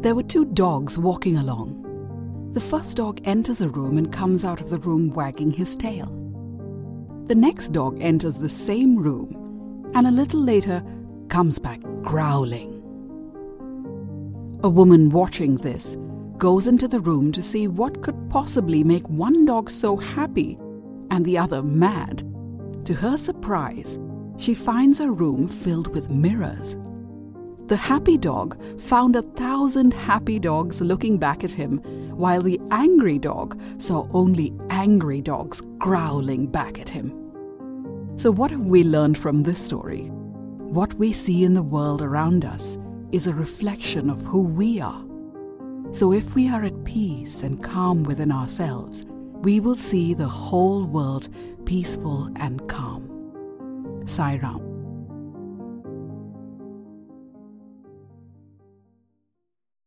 There were two dogs walking along. The first dog enters a room and comes out of the room wagging his tail. The next dog enters the same room and a little later comes back growling. A woman watching this goes into the room to see what could possibly make one dog so happy and the other mad. To her surprise, she finds a room filled with mirrors. The happy dog found a thousand happy dogs looking back at him, while the angry dog saw only angry dogs growling back at him. So, what have we learned from this story? What we see in the world around us is a reflection of who we are. So, if we are at peace and calm within ourselves, we will see the whole world peaceful and calm. Sai Ram.